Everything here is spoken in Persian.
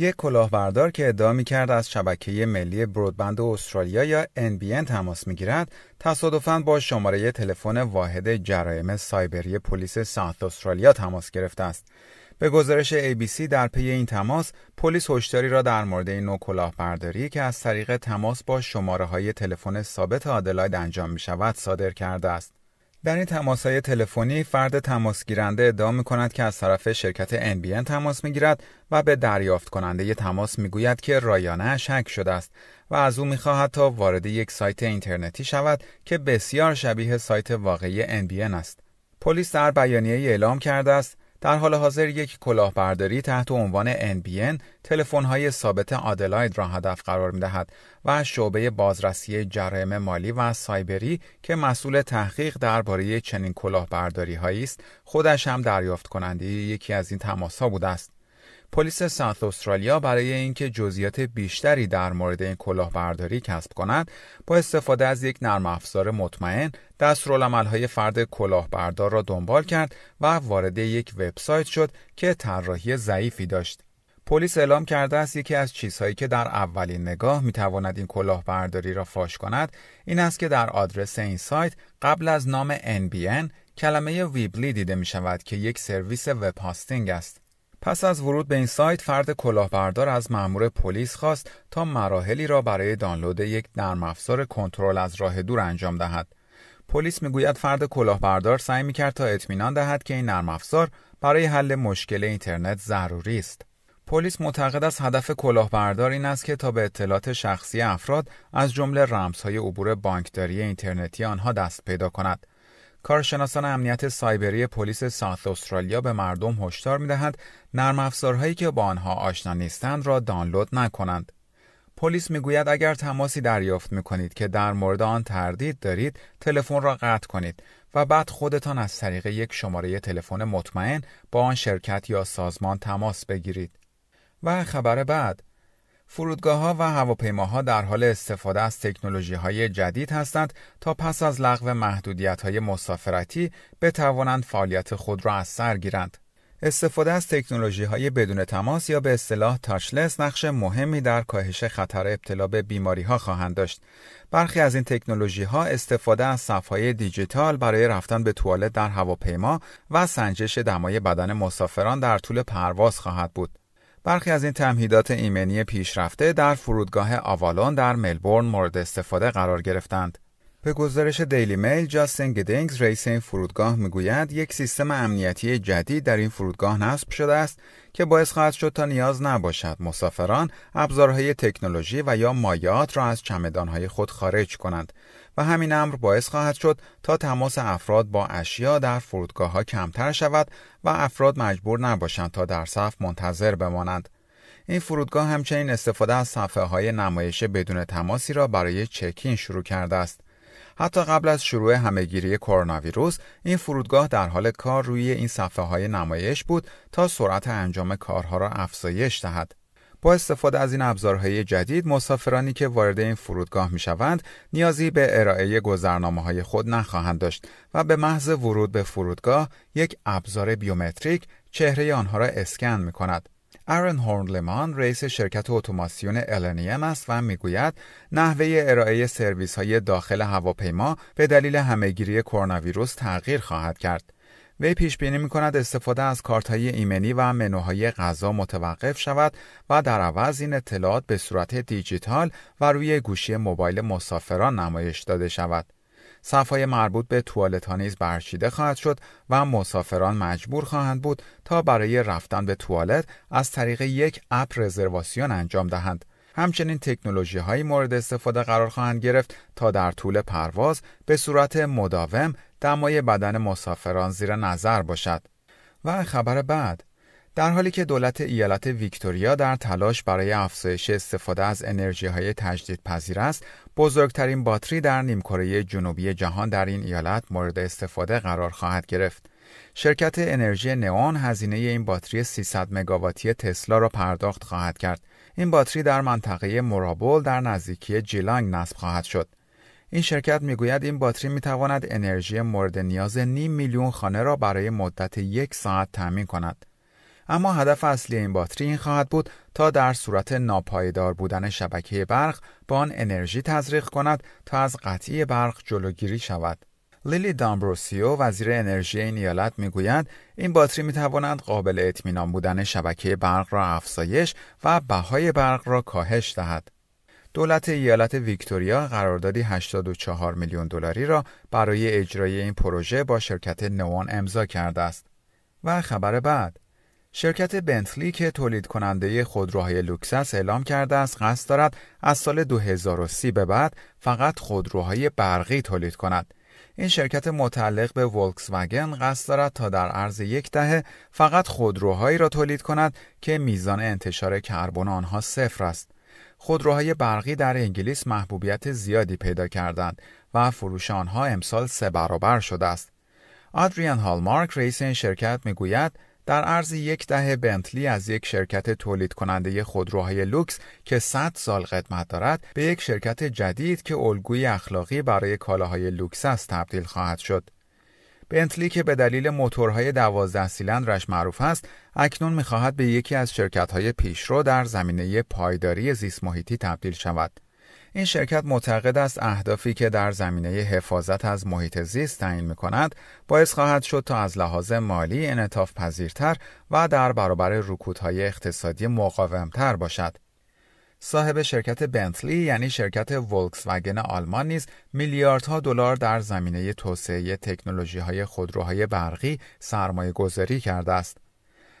یک کلاهبردار که ادعا می کرد از شبکه ملی برودبند استرالیا یا NBN تماس می گیرد تصادفاً با شماره تلفن واحد جرایم سایبری پلیس ساوت استرالیا تماس گرفته است. به گزارش ABC در پی این تماس، پلیس هشداری را در مورد این نوع کلاهبرداری که از طریق تماس با شماره های تلفن ثابت آدلاید انجام می شود صادر کرده است. در این تماس های تلفنی فرد تماس گیرنده ادعا می کند که از طرف شرکت NBN تماس می گیرد و به دریافت کننده تماس می گوید که رایانه شک شده است و از او می خواهد تا وارد یک سایت اینترنتی شود که بسیار شبیه سایت واقعی NBN است. پلیس در بیانیه اعلام کرده است در حال حاضر یک کلاهبرداری تحت عنوان NBN تلفن‌های ثابت آدلاید را هدف قرار می‌دهد و شعبه بازرسی جرایم مالی و سایبری که مسئول تحقیق درباره چنین کلاهبرداری‌هایی است خودش هم دریافت کننده یکی از این تماس‌ها بوده است. پلیس ساوت استرالیا برای اینکه جزئیات بیشتری در مورد این کلاهبرداری کسب کند با استفاده از یک نرم افزار مطمئن دستورالعملهای فرد کلاهبردار را دنبال کرد و وارد یک وبسایت شد که طراحی ضعیفی داشت. پلیس اعلام کرده است یکی از چیزهایی که در اولین نگاه می‌تواند این کلاهبرداری را فاش کند این است که در آدرس این سایت قبل از نام NBN کلمه Weebly دیده می شود که یک سرویس web hosting است. پس از ورود به این سایت فرد کلاهبردار از مأمور پلیس خواست تا مراحلی را برای دانلود یک نرم افزار کنترل از راه دور انجام دهد. پلیس می‌گوید فرد کلاهبردار سعی می‌کرد تا اطمینان دهد که این نرم افزار برای حل مشکل اینترنت ضروری است. پلیس معتقد است هدف کلاهبردار این است که تا به اطلاعات شخصی افراد از جمله رمزهای عبور بانکداری اینترنتی آنها دست پیدا کند. کارشناسان امنیت سایبری پلیس ساوت استرالیا به مردم هشدار می‌دهند نرم افزارهایی که با آنها آشنا نیستند را دانلود نکنند. پلیس می‌گوید اگر تماسی دریافت می کنید که در مورد آن تردید دارید تلفن را قطع کنید و بعد خودتان از طریق یک شماره تلفن مطمئن با آن شرکت یا سازمان تماس بگیرید. و خبر بعد فرودگاه ها و هواپیماها در حال استفاده از تکنولوژی های جدید هستند تا پس از لغو محدودیت های مسافرتی بتوانند فعالیت خود را از سر گیرند. استفاده از تکنولوژی های بدون تماس یا به اصطلاح تاچلس نقش مهمی در کاهش خطر ابتلا به بیماری ها خواهند داشت. برخی از این تکنولوژی ها استفاده از صفحه دیجیتال برای رفتن به توالت در هواپیما و سنجش دمای بدن مسافران در طول پرواز خواهد بود. برخی از این تمهیدات ایمنی پیشرفته در فرودگاه آوالون در ملبورن مورد استفاده قرار گرفتند. به گزارش دیلی میل جاستین گدینگز رئیس این فرودگاه می‌گوید یک سیستم امنیتی جدید در این فرودگاه نصب شده است که باعث خواهد شد تا نیاز نباشد مسافران ابزارهای تکنولوژی و یا مایات را از چمدانهای خود خارج کنند و همین امر باعث خواهد شد تا تماس افراد با اشیا در فرودگاه ها کمتر شود و افراد مجبور نباشند تا در صف منتظر بمانند. این فرودگاه همچنین استفاده از صفحه های نمایش بدون تماسی را برای چکین شروع کرده است. حتی قبل از شروع همهگیری کرونا ویروس این فرودگاه در حال کار روی این صفحه های نمایش بود تا سرعت انجام کارها را افزایش دهد. با استفاده از این ابزارهای جدید مسافرانی که وارد این فرودگاه می شوند نیازی به ارائه گذرنامه های خود نخواهند داشت و به محض ورود به فرودگاه یک ابزار بیومتریک چهره آنها را اسکن می کند. ارن هورنلمان رئیس شرکت اتوماسیون النیم است و می‌گوید نحوه ارائه سرویس های داخل هواپیما به دلیل همهگیری کرونا ویروس تغییر خواهد کرد. وی پیش بینی می کند استفاده از کارت های ایمنی و منوهای غذا متوقف شود و در عوض این اطلاعات به صورت دیجیتال و روی گوشی موبایل مسافران نمایش داده شود. صفحه مربوط به توالت ها نیز برچیده خواهد شد و مسافران مجبور خواهند بود تا برای رفتن به توالت از طریق یک اپ رزرواسیون انجام دهند. همچنین تکنولوژی های مورد استفاده قرار خواهند گرفت تا در طول پرواز به صورت مداوم دمای بدن مسافران زیر نظر باشد. و خبر بعد در حالی که دولت ایالت ویکتوریا در تلاش برای افزایش استفاده از انرژی های تجدید پذیر است، بزرگترین باتری در نیمکره جنوبی جهان در این ایالت مورد استفاده قرار خواهد گرفت. شرکت انرژی نئون هزینه این باتری 300 مگاواتی تسلا را پرداخت خواهد کرد. این باتری در منطقه مرابول در نزدیکی جیلانگ نصب خواهد شد. این شرکت می‌گوید این باتری می‌تواند انرژی مورد نیاز نیم میلیون خانه را برای مدت یک ساعت تأمین کند. اما هدف اصلی این باتری این خواهد بود تا در صورت ناپایدار بودن شبکه برق با آن انرژی تزریق کند تا از قطعی برق جلوگیری شود. لیلی دامبروسیو وزیر انرژی این ایالت می‌گوید این باتری می‌تواند قابل اطمینان بودن شبکه برق را افزایش و بهای برق را کاهش دهد. دولت ایالت ویکتوریا قراردادی 84 میلیون دلاری را برای اجرای این پروژه با شرکت نوان امضا کرده است. و خبر بعد شرکت بنتلی که تولید کننده خودروهای لوکس اعلام کرده است قصد دارد از سال 2030 به بعد فقط خودروهای برقی تولید کند. این شرکت متعلق به ولکس وگن قصد دارد تا در عرض یک دهه فقط خودروهایی را تولید کند که میزان انتشار کربن آنها صفر است. خودروهای برقی در انگلیس محبوبیت زیادی پیدا کردند و فروش آنها امسال سه برابر شده است. آدریان هالمارک رئیس این شرکت می‌گوید در عرض یک دهه بنتلی از یک شرکت تولید کننده خودروهای لوکس که 100 سال قدمت دارد به یک شرکت جدید که الگوی اخلاقی برای کالاهای لوکس است تبدیل خواهد شد. بنتلی که به دلیل موتورهای دوازده سیلندرش معروف است، اکنون می‌خواهد به یکی از شرکت‌های پیشرو در زمینه پایداری زیست محیطی تبدیل شود. این شرکت معتقد است اهدافی که در زمینه حفاظت از محیط زیست تعیین می کند باعث خواهد شد تا از لحاظ مالی انعطاف پذیرتر و در برابر رکودهای اقتصادی مقاومتر باشد. صاحب شرکت بنتلی یعنی شرکت ولکس وگن آلمان نیز میلیاردها دلار در زمینه توسعه تکنولوژی های خودروهای برقی سرمایه گذاری کرده است.